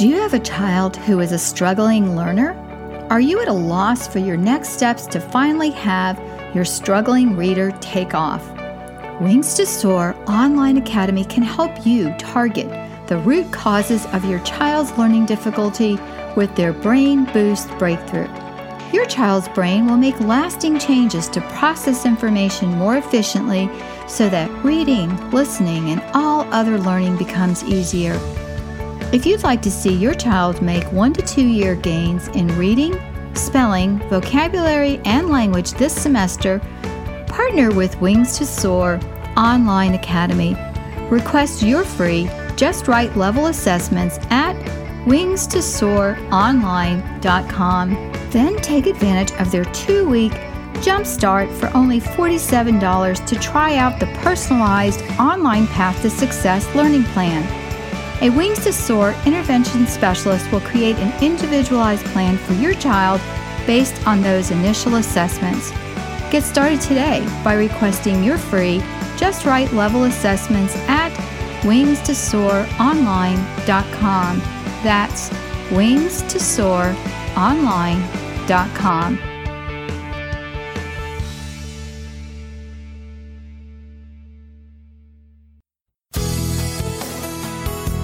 Do you have a child who is a struggling learner? Are you at a loss for your next steps to finally have your struggling reader take off? Wings to Soar Online Academy can help you target the root causes of your child's learning difficulty with their Brain Boost Breakthrough. Your child's brain will make lasting changes to process information more efficiently so that reading, listening, and all other learning becomes easier. If you'd like to see your child make one to two year gains in reading, spelling, vocabulary, and language this semester, partner with Wings to Soar Online Academy. Request your free Just Right level assessments at wingstosoaronline.com. Then take advantage of their two week Jumpstart for only $47 to try out the personalized online Path to Success learning plan. A Wings to Soar intervention specialist will create an individualized plan for your child based on those initial assessments. Get started today by requesting your free Just Right level assessments at wingstosoaronline.com. That's wingstosoaronline.com.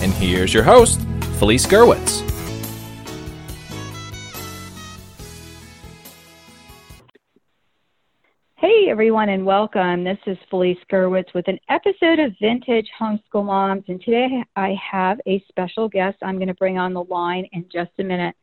and here's your host, Felice Gerwitz. Hey everyone, and welcome. This is Felice Gerwitz with an episode of Vintage Homeschool Moms, and today I have a special guest I'm going to bring on the line in just a minute.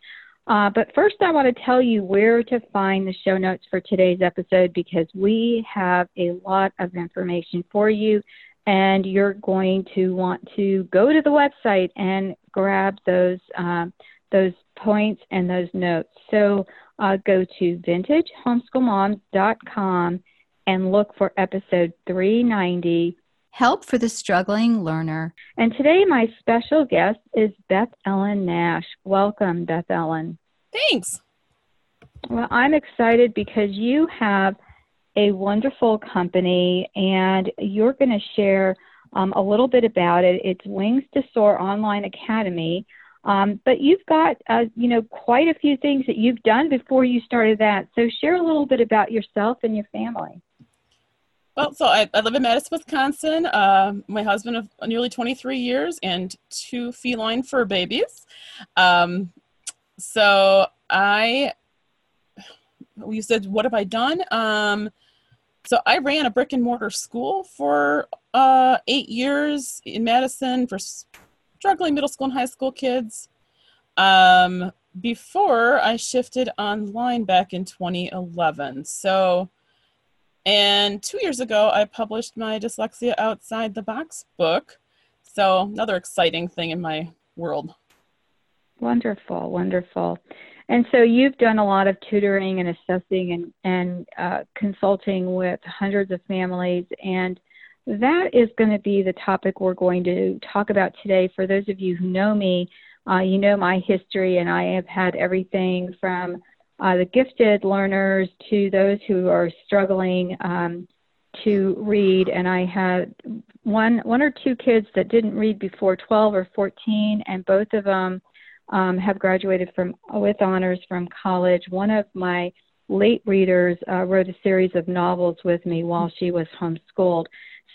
Uh, but first, I want to tell you where to find the show notes for today's episode because we have a lot of information for you and you're going to want to go to the website and grab those um, those points and those notes. So uh, go to vintagehomeschoolmoms.com and look for episode 390 Help for the Struggling Learner. And today, my special guest is Beth Ellen Nash. Welcome, Beth Ellen. Thanks. Well, I'm excited because you have a wonderful company, and you're going to share um, a little bit about it. It's Wings to Soar Online Academy. Um, but you've got, uh, you know, quite a few things that you've done before you started that. So share a little bit about yourself and your family. Well, so I, I live in Madison, Wisconsin. Uh, my husband of nearly 23 years and two feline fur babies. Um, so I, you said, what have I done? Um, so I ran a brick and mortar school for uh, eight years in Madison for struggling middle school and high school kids. Um, before I shifted online back in 2011. So, and two years ago, I published my Dyslexia Outside the Box book. So, another exciting thing in my world. Wonderful, wonderful. And so you've done a lot of tutoring and assessing and, and uh, consulting with hundreds of families. And that is going to be the topic we're going to talk about today. For those of you who know me, uh, you know my history, and I have had everything from uh, the gifted learners to those who are struggling um, to read. And I had one, one or two kids that didn't read before 12 or 14, and both of them um, have graduated from with honors from college. One of my late readers uh, wrote a series of novels with me while she was homeschooled.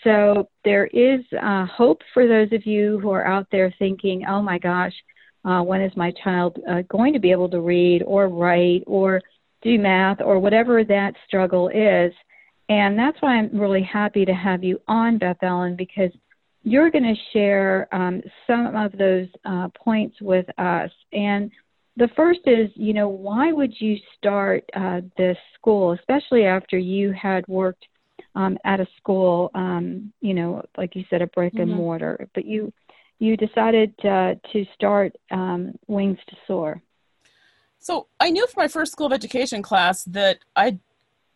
So there is uh, hope for those of you who are out there thinking, oh my gosh, uh, when is my child uh, going to be able to read or write or do math or whatever that struggle is. And that's why I'm really happy to have you on, Beth Ellen, because you're going to share um, some of those uh, points with us. And the first is, you know, why would you start uh, this school, especially after you had worked um, at a school, um, you know, like you said, a brick and mm-hmm. mortar, but you you decided uh, to start um, Wings to Soar? So I knew from my first school of education class that I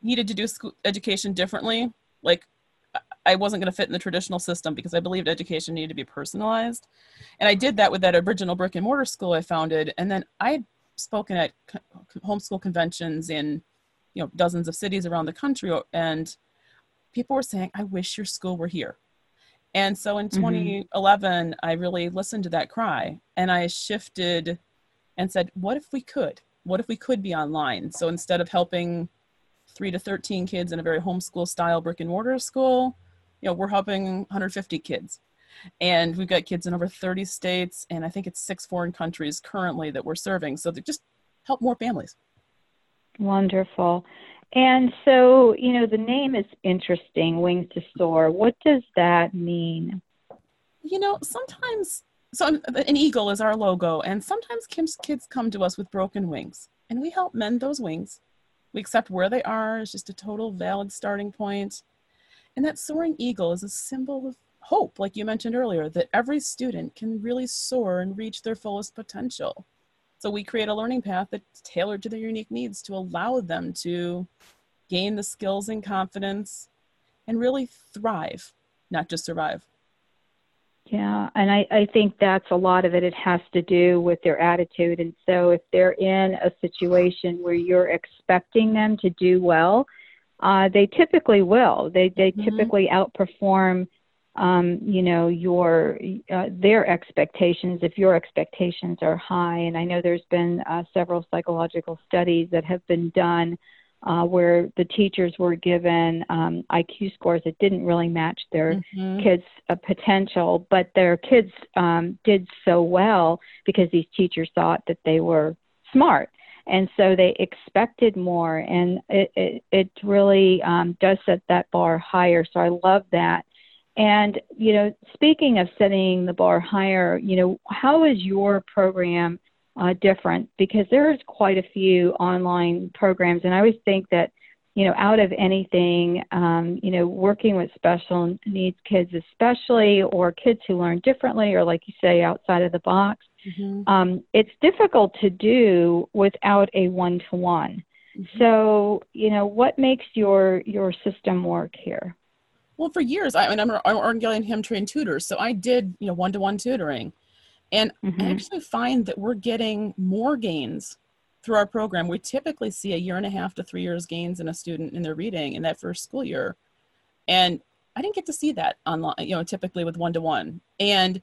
needed to do school education differently. Like I wasn't going to fit in the traditional system because I believed education needed to be personalized. And I did that with that original brick and mortar school I founded. And then I had spoken at homeschool conventions in, you know, dozens of cities around the country. And people were saying, I wish your school were here. And so in 2011, mm-hmm. I really listened to that cry and I shifted and said, what if we could? What if we could be online? So instead of helping three to 13 kids in a very homeschool style brick and mortar school, you know, we're helping 150 kids. And we've got kids in over 30 states, and I think it's six foreign countries currently that we're serving. So they just help more families. Wonderful. And so, you know, the name is interesting, Wings to Soar. What does that mean? You know, sometimes, so an eagle is our logo, and sometimes kids come to us with broken wings, and we help mend those wings. We accept where they are as just a total valid starting point. And that soaring eagle is a symbol of hope, like you mentioned earlier, that every student can really soar and reach their fullest potential. So we create a learning path that's tailored to their unique needs to allow them to gain the skills and confidence and really thrive, not just survive. Yeah, and I, I think that's a lot of it. It has to do with their attitude. And so if they're in a situation where you're expecting them to do well, uh, they typically will. They they mm-hmm. typically outperform um, you know your uh, their expectations if your expectations are high and i know there's been uh, several psychological studies that have been done uh, where the teachers were given um, iq scores that didn't really match their mm-hmm. kids uh, potential but their kids um, did so well because these teachers thought that they were smart and so they expected more and it, it, it really um, does set that bar higher so i love that and, you know, speaking of setting the bar higher, you know, how is your program uh, different? Because there's quite a few online programs, and I always think that, you know, out of anything, um, you know, working with special needs kids, especially, or kids who learn differently, or like you say, outside of the box, mm-hmm. um, it's difficult to do without a one to one. So, you know, what makes your your system work here? Well, for years, I, mean, I'm, I'm Orton-Gillingham trained tutors, so I did, you know, one-to-one tutoring, and mm-hmm. I actually find that we're getting more gains through our program. We typically see a year and a half to three years gains in a student in their reading in that first school year, and I didn't get to see that online, you know, typically with one-to-one. And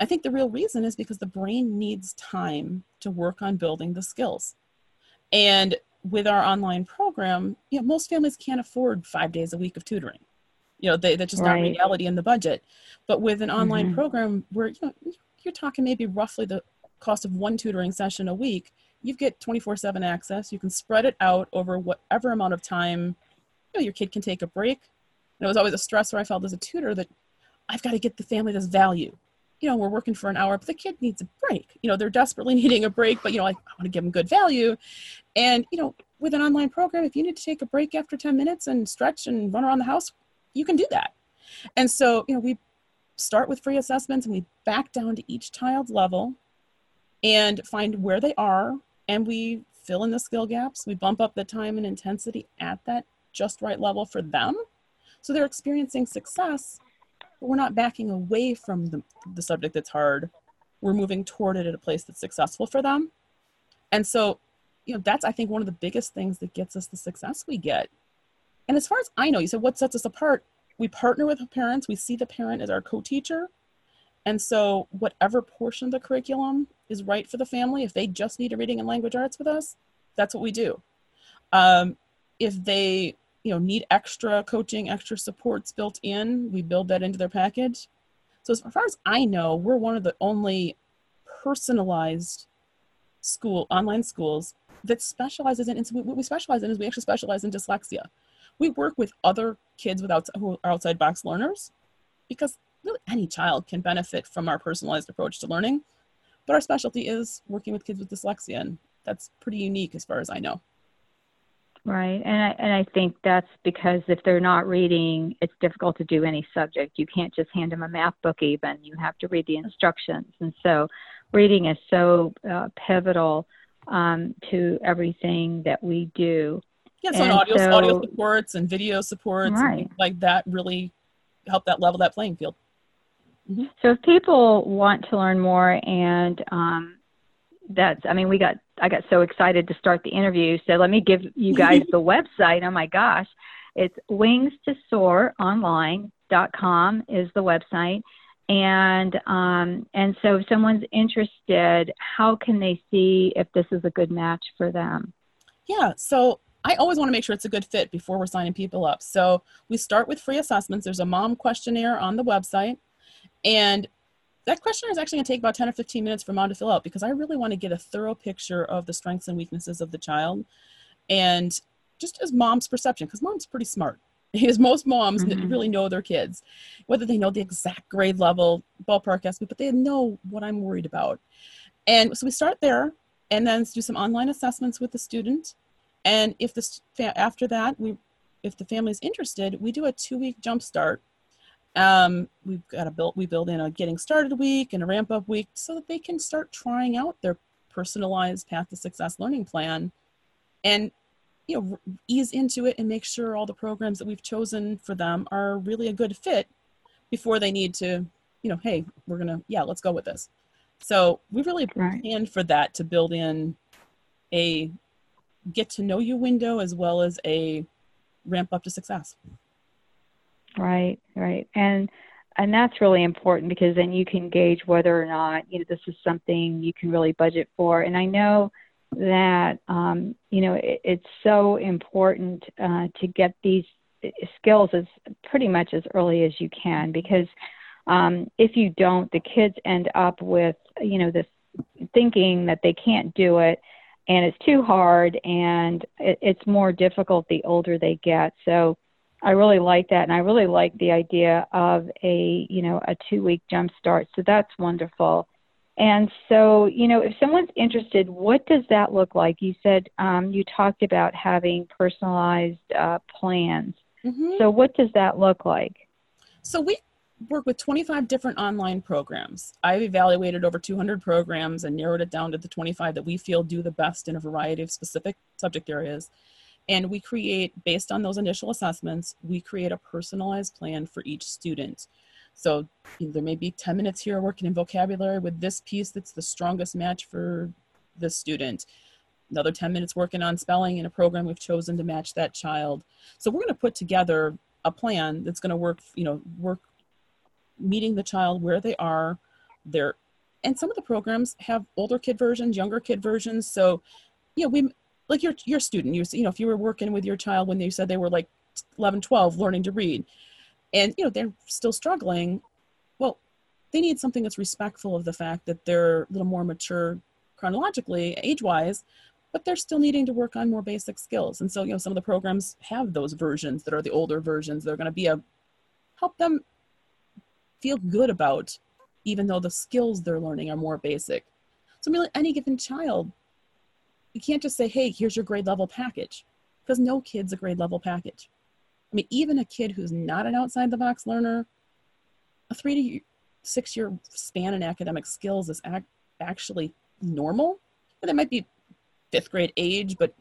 I think the real reason is because the brain needs time to work on building the skills, and with our online program, you know, most families can't afford five days a week of tutoring you know they, that's just right. not reality in the budget but with an online mm-hmm. program where you know, you're talking maybe roughly the cost of one tutoring session a week you get 24-7 access. You can spread it out over whatever amount of time you know your kid can take a break. And it was always a stressor i felt as a tutor that i've got to get the family this value. You know we're working for an hour but the kid needs a break. You know they're desperately needing a break but you know i, I want to give them good value. And you know with an online program if you need to take a break after 10 minutes and stretch and run around the house you can do that. And so, you know, we start with free assessments and we back down to each child's level and find where they are and we fill in the skill gaps. We bump up the time and intensity at that just right level for them. So they're experiencing success, but we're not backing away from the, the subject that's hard. We're moving toward it at a place that's successful for them. And so, you know, that's, I think, one of the biggest things that gets us the success we get and as far as I know, you said what sets us apart? We partner with parents, we see the parent as our co teacher. And so, whatever portion of the curriculum is right for the family, if they just need a reading and language arts with us, that's what we do. Um, if they you know need extra coaching extra supports built in we build that into their package so as far as i know we're one of the only personalized school online schools that specializes in and so what we specialize in is we actually specialize in dyslexia we work with other kids without who are outside box learners because really any child can benefit from our personalized approach to learning. But our specialty is working with kids with dyslexia, and that's pretty unique as far as I know. Right, and I, and I think that's because if they're not reading, it's difficult to do any subject. You can't just hand them a math book, even. You have to read the instructions, and so reading is so uh, pivotal um, to everything that we do. Yeah, so, audio, so, audio supports and video supports right. and like that really help that level that playing field. Mm-hmm. So if people want to learn more and um, that's i mean we got i got so excited to start the interview so let me give you guys the website. Oh my gosh. It's wings to soar online.com is the website. And um, and so if someone's interested how can they see if this is a good match for them? Yeah so i always want to make sure it's a good fit before we're signing people up. So we start with free assessments. There's a mom questionnaire on the website and that questionnaire is actually going to take about 10 or 15 minutes for mom to fill out because I really want to get a thorough picture of the strengths and weaknesses of the child and just as mom's perception because mom's pretty smart. Because most moms mm-hmm. really know their kids. Whether they know the exact grade level ballpark estimate but they know what i'm worried about. And so we start there and then do some online assessments with the student. And if this after that we if the family is interested we do a two week jump start um, we've got a build, we build in a getting started week and a ramp up week so that they can start trying out their personalized path to success learning plan and you know ease into it and make sure all the programs that we've chosen for them are really a good fit before they need to you know hey we're gonna yeah let's go with this so we really right. planned for that to build in a get to know you window as well as a ramp up to success Right, right. And and that's really important because then you can gauge whether or not you know this is something you can really budget for. And I know that um, you know it, it's so important uh, to get these skills as pretty much as early as you can because um, if you don't, the kids end up with you know this thinking that they can't do it and it's too hard and it, it's more difficult the older they get. So I really like that, and I really like the idea of a you know a two week jump start. So that's wonderful. And so you know if someone's interested, what does that look like? You said um, you talked about having personalized uh, plans. Mm-hmm. So what does that look like? So we work with 25 different online programs. I've evaluated over 200 programs and narrowed it down to the 25 that we feel do the best in a variety of specific subject areas. And we create, based on those initial assessments, we create a personalized plan for each student. So there may be 10 minutes here working in vocabulary with this piece that's the strongest match for the student. Another 10 minutes working on spelling in a program we've chosen to match that child. So we're going to put together a plan that's going to work, you know, work meeting the child where they are. There, and some of the programs have older kid versions, younger kid versions. So, yeah, we like your your student you you know if you were working with your child when they said they were like 11 12 learning to read and you know they're still struggling well they need something that's respectful of the fact that they're a little more mature chronologically age wise but they're still needing to work on more basic skills. And so you know some of the programs have those versions that are the older versions they're going to be a help them feel good about even though the skills they're learning are more basic. So mean, any given child you can't just say, hey, here's your grade level package, because no kid's a grade level package. I mean, even a kid who's not an outside the box learner, a three to six year span in academic skills is ac- actually normal. And they might be fifth grade age, but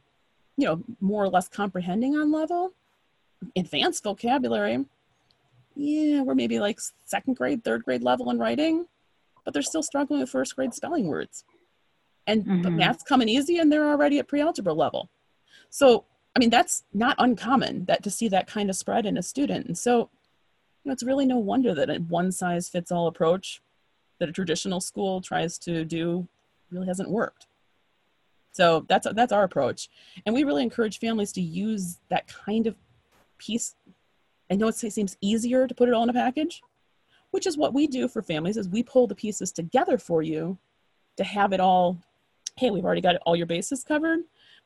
you know, more or less comprehending on level. Advanced vocabulary, yeah, we're maybe like second grade, third grade level in writing, but they're still struggling with first grade spelling words and mm-hmm. but math's coming easy and they're already at pre-algebra level. So i mean that's not uncommon that to see that kind of spread in a student. And so you know, it's really no wonder that a one size fits all approach that a traditional school tries to do really hasn't worked. So that's that's our approach. And we really encourage families to use that kind of piece. I know it seems easier to put it all in a package which is what we do for families is we pull the pieces together for you to have it all hey, we've already got all your bases covered,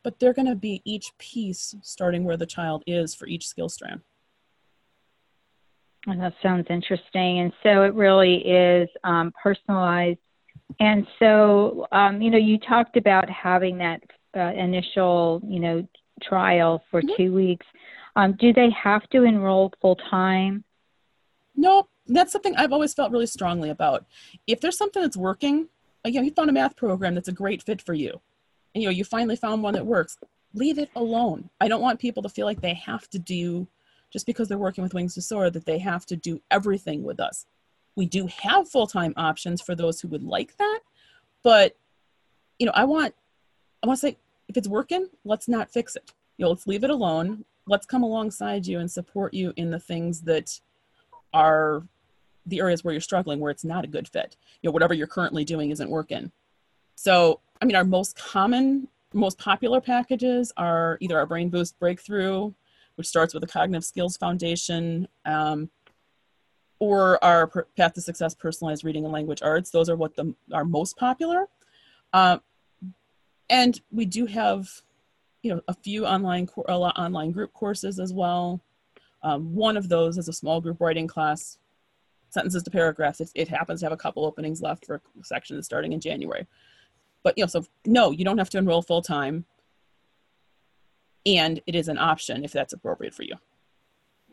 but they're going to be each piece starting where the child is for each skill strand. And that sounds interesting. And so it really is um, personalized. And so, um, you know, you talked about having that uh, initial, you know, trial for mm-hmm. two weeks. Um, do they have to enroll full time? No, that's something I've always felt really strongly about. If there's something that's working, you know, you found a math program that's a great fit for you, and you know, you finally found one that works. Leave it alone. I don't want people to feel like they have to do just because they're working with Wings to Soar that they have to do everything with us. We do have full-time options for those who would like that, but you know, I want I want to say if it's working, let's not fix it. You know, let's leave it alone. Let's come alongside you and support you in the things that are the areas where you're struggling, where it's not a good fit. You know, whatever you're currently doing isn't working. So, I mean, our most common, most popular packages are either our Brain Boost Breakthrough, which starts with a cognitive skills foundation, um, or our Path to Success Personalized Reading and Language Arts. Those are what the, are most popular. Uh, and we do have, you know, a few online, online group courses as well. Um, one of those is a small group writing class, sentences to paragraphs. It, it happens to have a couple openings left for sections starting in January. But you know, so no, you don't have to enroll full time, and it is an option if that's appropriate for you.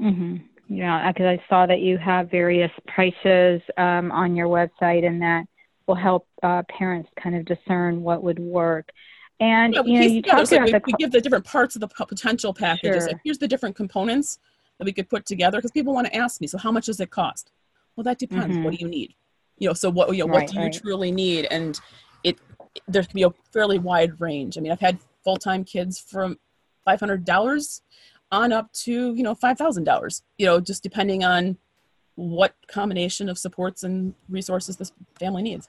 Mm-hmm. Yeah, because I saw that you have various prices um, on your website, and that will help uh, parents kind of discern what would work. And yeah, you know, you talked about we, the... we give the different parts of the potential packages. Sure. Like, here's the different components that we could put together because people want to ask me so how much does it cost well that depends. Mm-hmm. what do you need? You know so what you know right, what do you right. truly need? And it there can be a fairly wide range. I mean i've had full-time kids from $500 on up to you know $5000 you know just depending on what combination of supports and resources this family needs.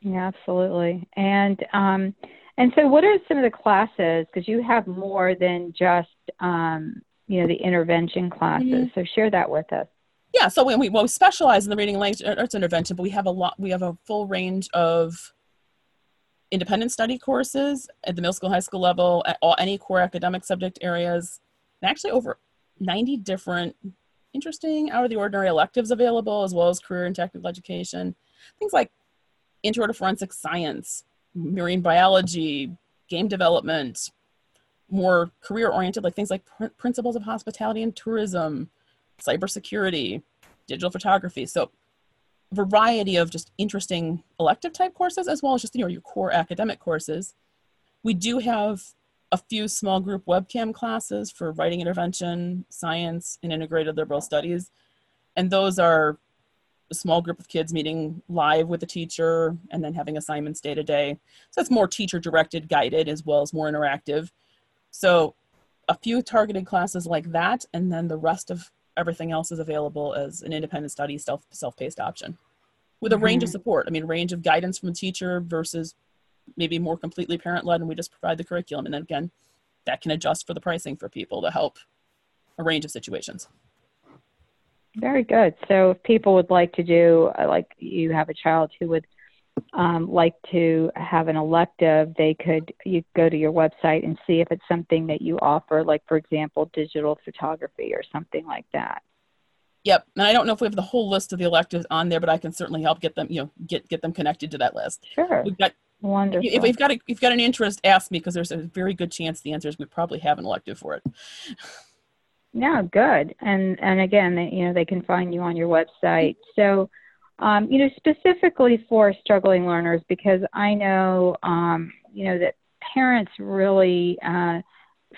Yeah absolutely. And um and so what are some of the classes? Because you have more than just um you know the intervention classes. Mm-hmm. so share that with us yeah so we, well, we specialize in the reading and language er, arts intervention but we have a lot we have a full range of independent study courses at the middle school high school level at all any core academic subject areas and actually over 90 different interesting out of the ordinary electives available as well as career and technical education things like intro to forensic science marine biology game development more career oriented, like things like pr- principles of hospitality and tourism, cybersecurity, digital photography. So, variety of just interesting elective type courses as well as just you know your core academic courses. We do have a few small group webcam classes for writing intervention, science, and integrated liberal studies, and those are a small group of kids meeting live with a teacher and then having assignments day to day. So it's more teacher directed, guided, as well as more interactive. So a few targeted classes like that, and then the rest of everything else is available as an independent study, self self-paced option with a mm-hmm. range of support. I mean, range of guidance from a teacher versus maybe more completely parent-led, and we just provide the curriculum. And then again, that can adjust for the pricing for people to help a range of situations. Very good. So if people would like to do, uh, like you have a child who would um, like to have an elective, they could you go to your website and see if it's something that you offer, like for example, digital photography or something like that. Yep, and I don't know if we have the whole list of the electives on there, but I can certainly help get them, you know, get get them connected to that list. Sure. We've got wonderful. If you've got a, if you've got an interest, ask me because there's a very good chance the answer is we probably have an elective for it. Yeah, good. And and again, they, you know, they can find you on your website. So um, you know, specifically for struggling learners, because I know, um, you know, that parents really uh,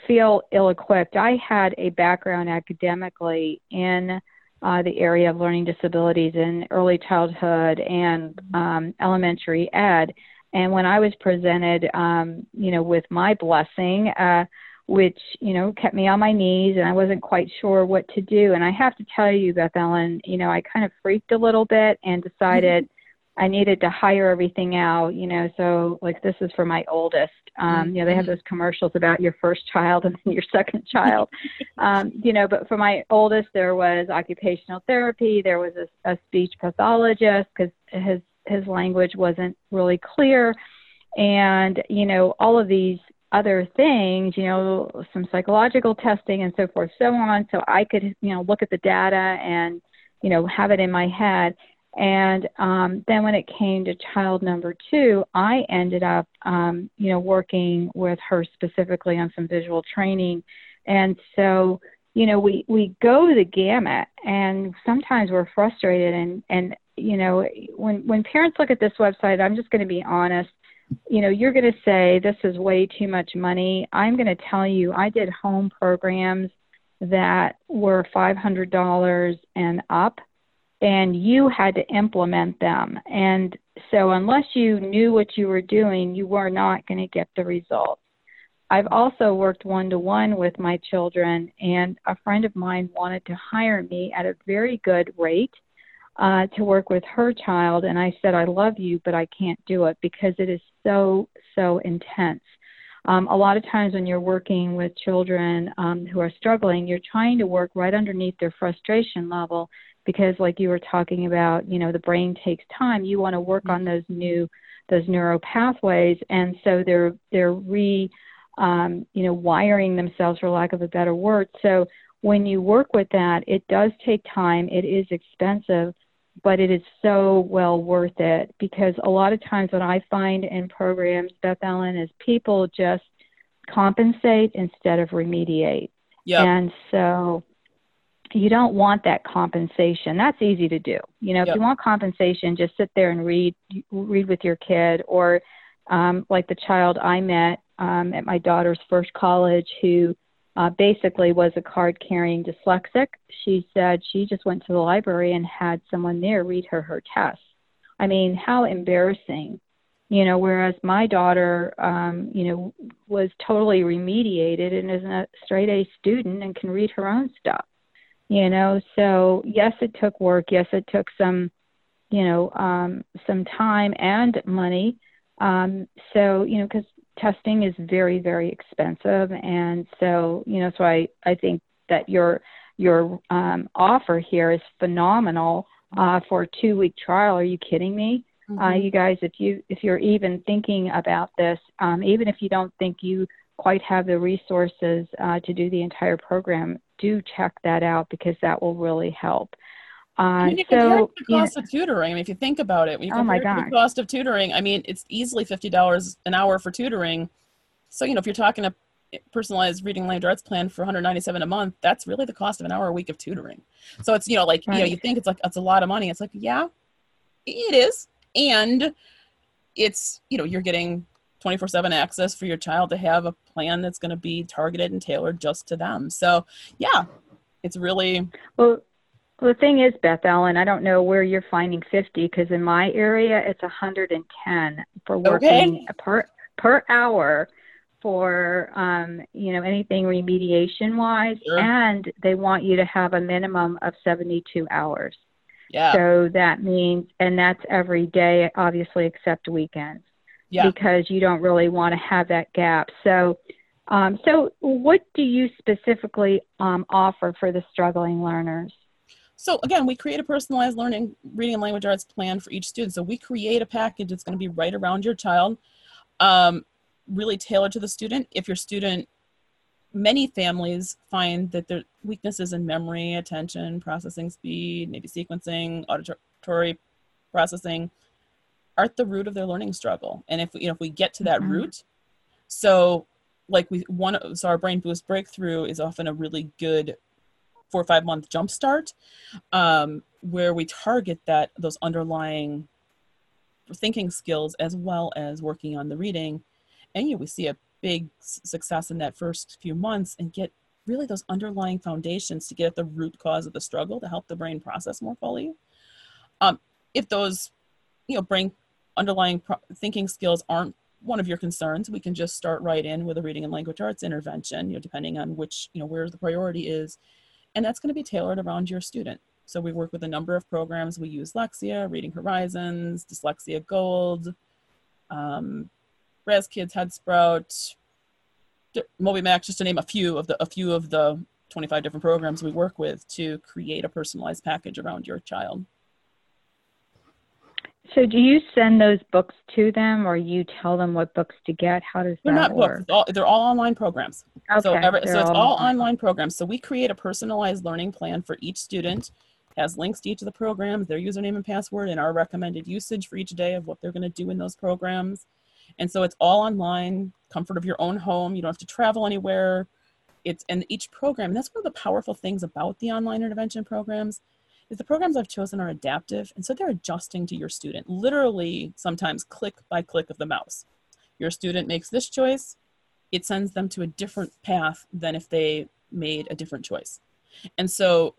feel ill-equipped. I had a background academically in uh, the area of learning disabilities in early childhood and um, elementary ed. And when I was presented, um, you know, with my blessing, uh, which you know kept me on my knees and I wasn't quite sure what to do. And I have to tell you, Beth Ellen, you know I kind of freaked a little bit and decided mm-hmm. I needed to hire everything out. You know, so like this is for my oldest. Um, you know, they have mm-hmm. those commercials about your first child and your second child. um, you know, but for my oldest, there was occupational therapy. There was a, a speech pathologist because his his language wasn't really clear and you know all of these other things, you know, some psychological testing and so forth, so on. So I could, you know, look at the data and, you know, have it in my head. And um, then when it came to child number two, I ended up, um, you know, working with her specifically on some visual training. And so, you know, we, we go the gamut and sometimes we're frustrated and, and, you know, when, when parents look at this website, I'm just going to be honest, you know, you're going to say this is way too much money. I'm going to tell you, I did home programs that were $500 and up and you had to implement them. And so, unless you knew what you were doing, you were not going to get the results. I've also worked one to one with my children, and a friend of mine wanted to hire me at a very good rate uh, to work with her child. And I said, I love you, but I can't do it because it is so, so intense. Um, a lot of times when you're working with children um, who are struggling, you're trying to work right underneath their frustration level because like you were talking about you know the brain takes time. You want to work on those new those neural pathways and so they're they're re um, you know wiring themselves for lack of a better word. So when you work with that it does take time. It is expensive but it is so well worth it because a lot of times what i find in programs beth ellen is people just compensate instead of remediate yep. and so you don't want that compensation. That's easy to do. You know, yep. if you want compensation, just sit there and read read with your kid, or um, like the child I met um, at my daughter's first college, who uh, basically was a card carrying dyslexic. She said she just went to the library and had someone there read her her tests. I mean, how embarrassing. You know, whereas my daughter, um, you know, was totally remediated and is a straight A student and can read her own stuff you know so yes it took work yes it took some you know um some time and money um so you know because testing is very very expensive and so you know so i i think that your your um offer here is phenomenal uh for a two week trial are you kidding me uh, mm-hmm. uh you guys if you if you're even thinking about this um even if you don't think you quite have the resources uh, to do the entire program, do check that out because that will really help. Uh, I mean, so, the cost of tutoring. I mean, if you think about it, when you compare oh the cost of tutoring, I mean, it's easily fifty dollars an hour for tutoring. So you know, if you're talking a personalized reading language arts plan for 197 a month, that's really the cost of an hour a week of tutoring. So it's you know, like right. you know, you think it's like it's a lot of money. It's like yeah, it is, and it's you know, you're getting 24 7 access for your child to have a plan that's going to be targeted and tailored just to them. So, yeah, it's really. Well, well, the thing is, Beth Ellen, I don't know where you're finding 50 because in my area it's 110 for working okay. per per hour for um, you know anything remediation wise, sure. and they want you to have a minimum of 72 hours. Yeah. So that means, and that's every day, obviously, except weekends yeah. because you don't really want to have that gap. So, um, so what do you specifically um, offer for the struggling learners? So again, we create a personalized learning reading and language arts plan for each student. So we create a package that's going to be right around your child, um, really tailored to the student. If your student, many families find that their weaknesses in memory, attention, processing speed, maybe sequencing, auditory processing, are at the root of their learning struggle. And if you know if we get to that mm-hmm. root, so like we one so our brain boost breakthrough is often a really good four or five month jump start um, where we target that those underlying thinking skills as well as working on the reading and you know, we see a big success in that first few months and get really those underlying foundations to get at the root cause of the struggle to help the brain process more fully um, if those you know brain underlying pro- thinking skills aren't one of your concerns, we can just start right in with a reading and language arts intervention, you know, depending on which, you know, where the priority is. And that's going to be tailored around your student. So we work with a number of programs. We use Lexia, Reading Horizons, Dyslexia Gold, um, Raz Kids Headsprout, MobyMax, just to name a few of the a few of the 25 different programs we work with to create a personalized package around your child. So do you send those books to them or you tell them what books to get? How does they're that not work? books. All, they're all online programs. Okay, so, every, so it's all, all online programs. So we create a personalized learning plan for each student has links to each of the programs, their username and password, and our recommended usage for each day of what they're going to do in those programs. And so it's all online, comfort of your own home. You don't have to travel anywhere. It's and each program, that's one of the powerful things about the online intervention programs, is the programs I've chosen are adaptive, and so they're adjusting to your student, literally sometimes click by click of the mouse. Your student makes this choice, it sends them to a different path than if they made a different choice. And so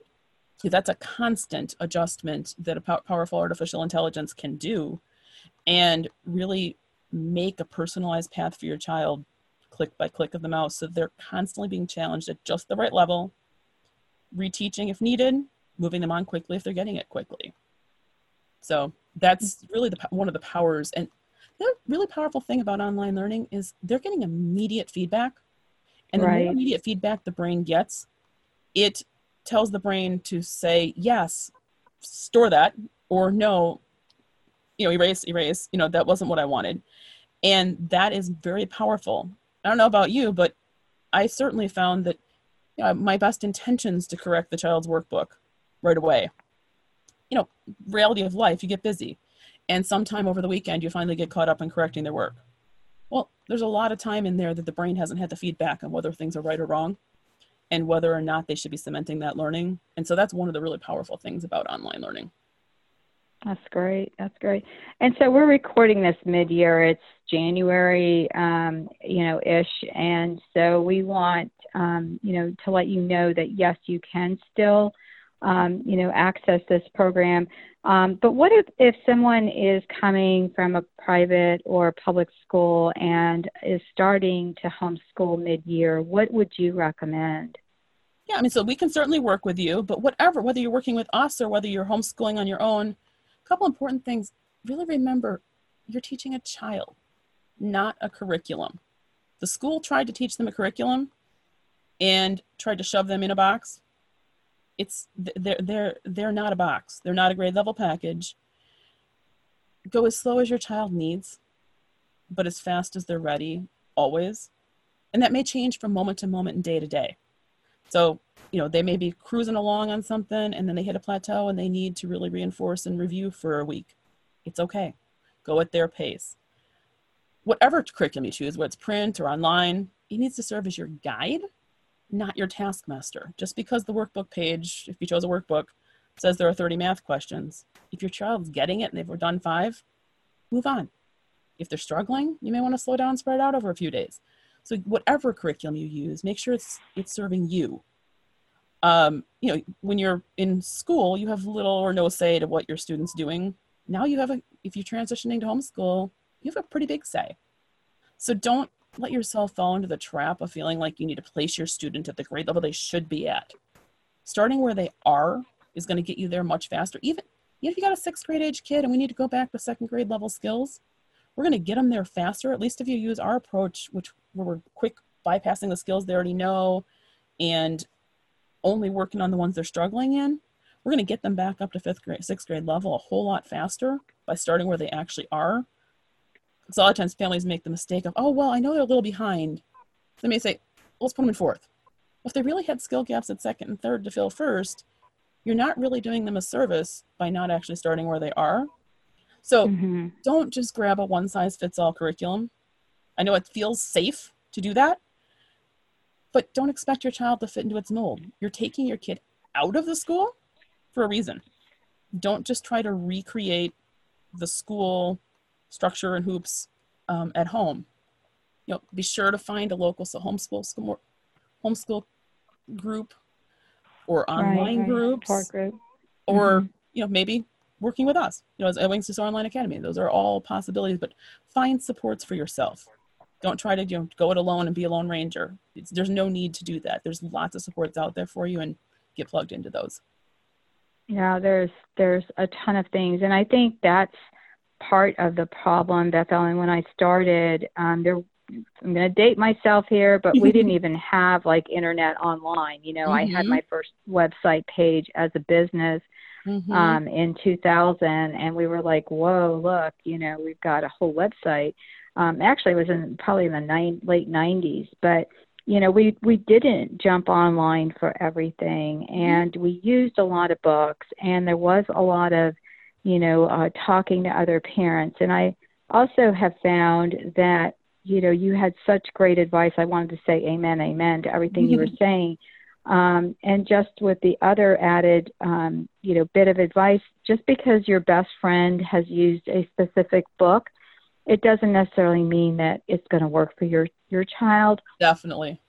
that's a constant adjustment that a powerful artificial intelligence can do and really make a personalized path for your child click by click of the mouse so they're constantly being challenged at just the right level reteaching if needed moving them on quickly if they're getting it quickly. So that's really the one of the powers. And the really powerful thing about online learning is they're getting immediate feedback. And the right. more immediate feedback the brain gets it tells the brain to say yes store that or no you know erase erase you know that wasn't what i wanted. And that is very powerful. I don't know about you but i certainly found that you know, my best intentions to correct the child's workbook right away you know reality of life you get busy and sometime over the weekend you finally get caught up in correcting their work well there's a lot of time in there that the brain hasn't had the feedback on whether things are right or wrong and whether or not they should be cementing that learning. And so that's one of the really powerful things about online learning. That's great. That's great. And so we're recording this mid-year. It's January, um, you know, ish, and so we want, um, you know, to let you know that yes, you can still, um, you know, access this program. Um, but what if if someone is coming from a private or public school and is starting to homeschool mid-year? What would you recommend? Yeah, I mean, so we can certainly work with you, but whatever, whether you're working with us or whether you're homeschooling on your own, a couple important things. Really remember, you're teaching a child, not a curriculum. The school tried to teach them a curriculum and tried to shove them in a box. It's they're they're they're not a box. They're not a grade level package. Go as slow as your child needs, but as fast as they're ready, always. And that may change from moment to moment and day to day. So, you know, they may be cruising along on something and then they hit a plateau and they need to really reinforce and review for a week. It's okay. Go at their pace. Whatever curriculum you choose, whether it's print or online, it needs to serve as your guide, not your taskmaster. Just because the workbook page, if you chose a workbook, says there are 30 math questions, if your child's getting it and they've done five, move on. If they're struggling, you may want to slow down, and spread out over a few days. So whatever curriculum you use, make sure it's it's serving you. Um, you know, when you're in school, you have little or no say to what your students doing. Now you have a if you're transitioning to homeschool, you have a pretty big say. So don't let yourself fall into the trap of feeling like you need to place your student at the grade level they should be at. Starting where they are is going to get you there much faster. Even, if you got a sixth grade age kid and we need to go back to second grade level skills, we're going to get them there faster, at least if you use our approach, which we're quick bypassing the skills they already know and only working on the ones they're struggling in. We're going to get them back up to fifth grade, sixth grade level a whole lot faster by starting where they actually are. Because a lot of times families make the mistake of, oh, well, I know they're a little behind. They may say, well, let's put them in fourth. If they really had skill gaps at second and third to fill first, you're not really doing them a service by not actually starting where they are. So mm-hmm. don't just grab a one size fits all curriculum. I know it feels safe to do that, but don't expect your child to fit into its mold. You're taking your kid out of the school for a reason. Don't just try to recreate the school structure and hoops um, at home. You know, be sure to find a local so homeschool school, homeschool group or online right, groups, group. or mm-hmm. you know maybe working with us, you know, as Wings to Online Academy. Those are all possibilities, but find supports for yourself. Don't try to you know, go it alone and be a lone ranger. It's, there's no need to do that. There's lots of supports out there for you and get plugged into those. Yeah, there's there's a ton of things, and I think that's part of the problem, Beth Ellen. When I started, um, there I'm going to date myself here, but we didn't even have like internet online. You know, mm-hmm. I had mm-hmm. my first website page as a business mm-hmm. um, in 2000, and we were like, "Whoa, look! You know, we've got a whole website." Um, actually, it was in probably in the nine, late 90s, but you know, we we didn't jump online for everything, Mm-hmm. and we used a lot of books, and there was a lot of, you know, uh, talking to other parents. And I also have found that, you know, you had such great advice. I wanted to say amen, amen to everything you were saying. Um, and just with the other added, um, you know, bit of advice, just because your best friend has used a specific book, it doesn't necessarily mean that it's going to work for your your child Definitely.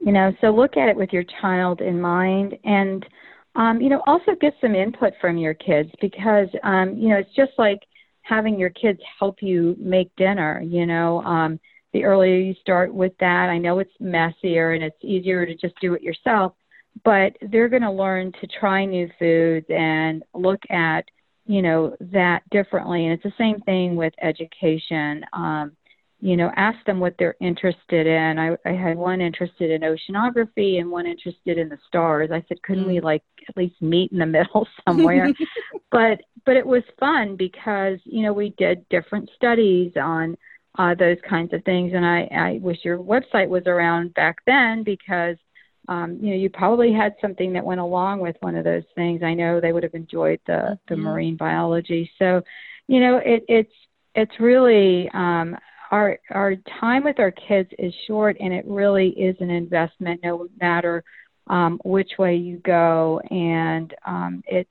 you know so look at it with your child in mind and um, you know also get some input from your kids because um, you know it's just like having your kids help you make dinner you know um, the earlier you start with that i know it's messier and it's easier to just do it yourself but they're going to learn to try new foods and look at you know that differently. And it's the same thing with education. Um, you know, ask them what they're interested in. I, I had one interested in oceanography and one interested in the stars. I said, couldn't we like at least meet in the middle somewhere? but but it was fun because you know we did different studies on uh, those kinds of things, and I, I wish your website was around back then because um, you know you probably had something that went along with one of those things. I know they would have enjoyed the the Mhm. marine biology. So you know it, it's it's really um, our our time with our kids is short and it really is an investment no matter um, which way you go. And um, it's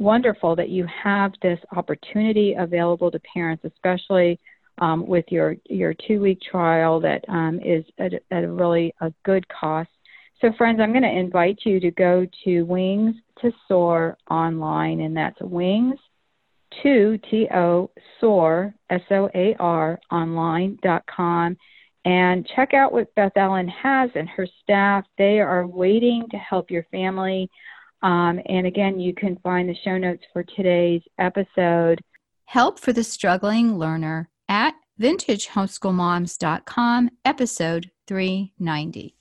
wonderful that you have this opportunity available to parents especially um, with your your two week trial that um, is at, at a really a good cost. So friends i'm going to invite you to go to wings to soar online and that's wings to T O SOAR S O A R online dot com and check out what Beth Ellen has and her staff. They are waiting to help your family. Um, and again, you can find the show notes for today's episode. Help for the Struggling Learner at vintagehomeschoolmoms.com, episode 390.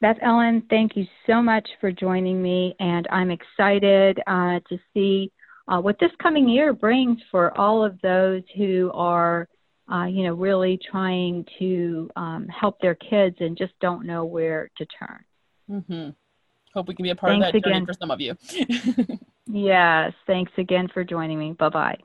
Beth Ellen, thank you so much for joining me, and I'm excited uh, to see uh, what this coming year brings for all of those who are, uh, you know, really trying to um, help their kids and just don't know where to turn. Mm-hmm. Hope we can be a part Thanks of that journey for some of you. Yes, thanks again for joining me. Bye bye.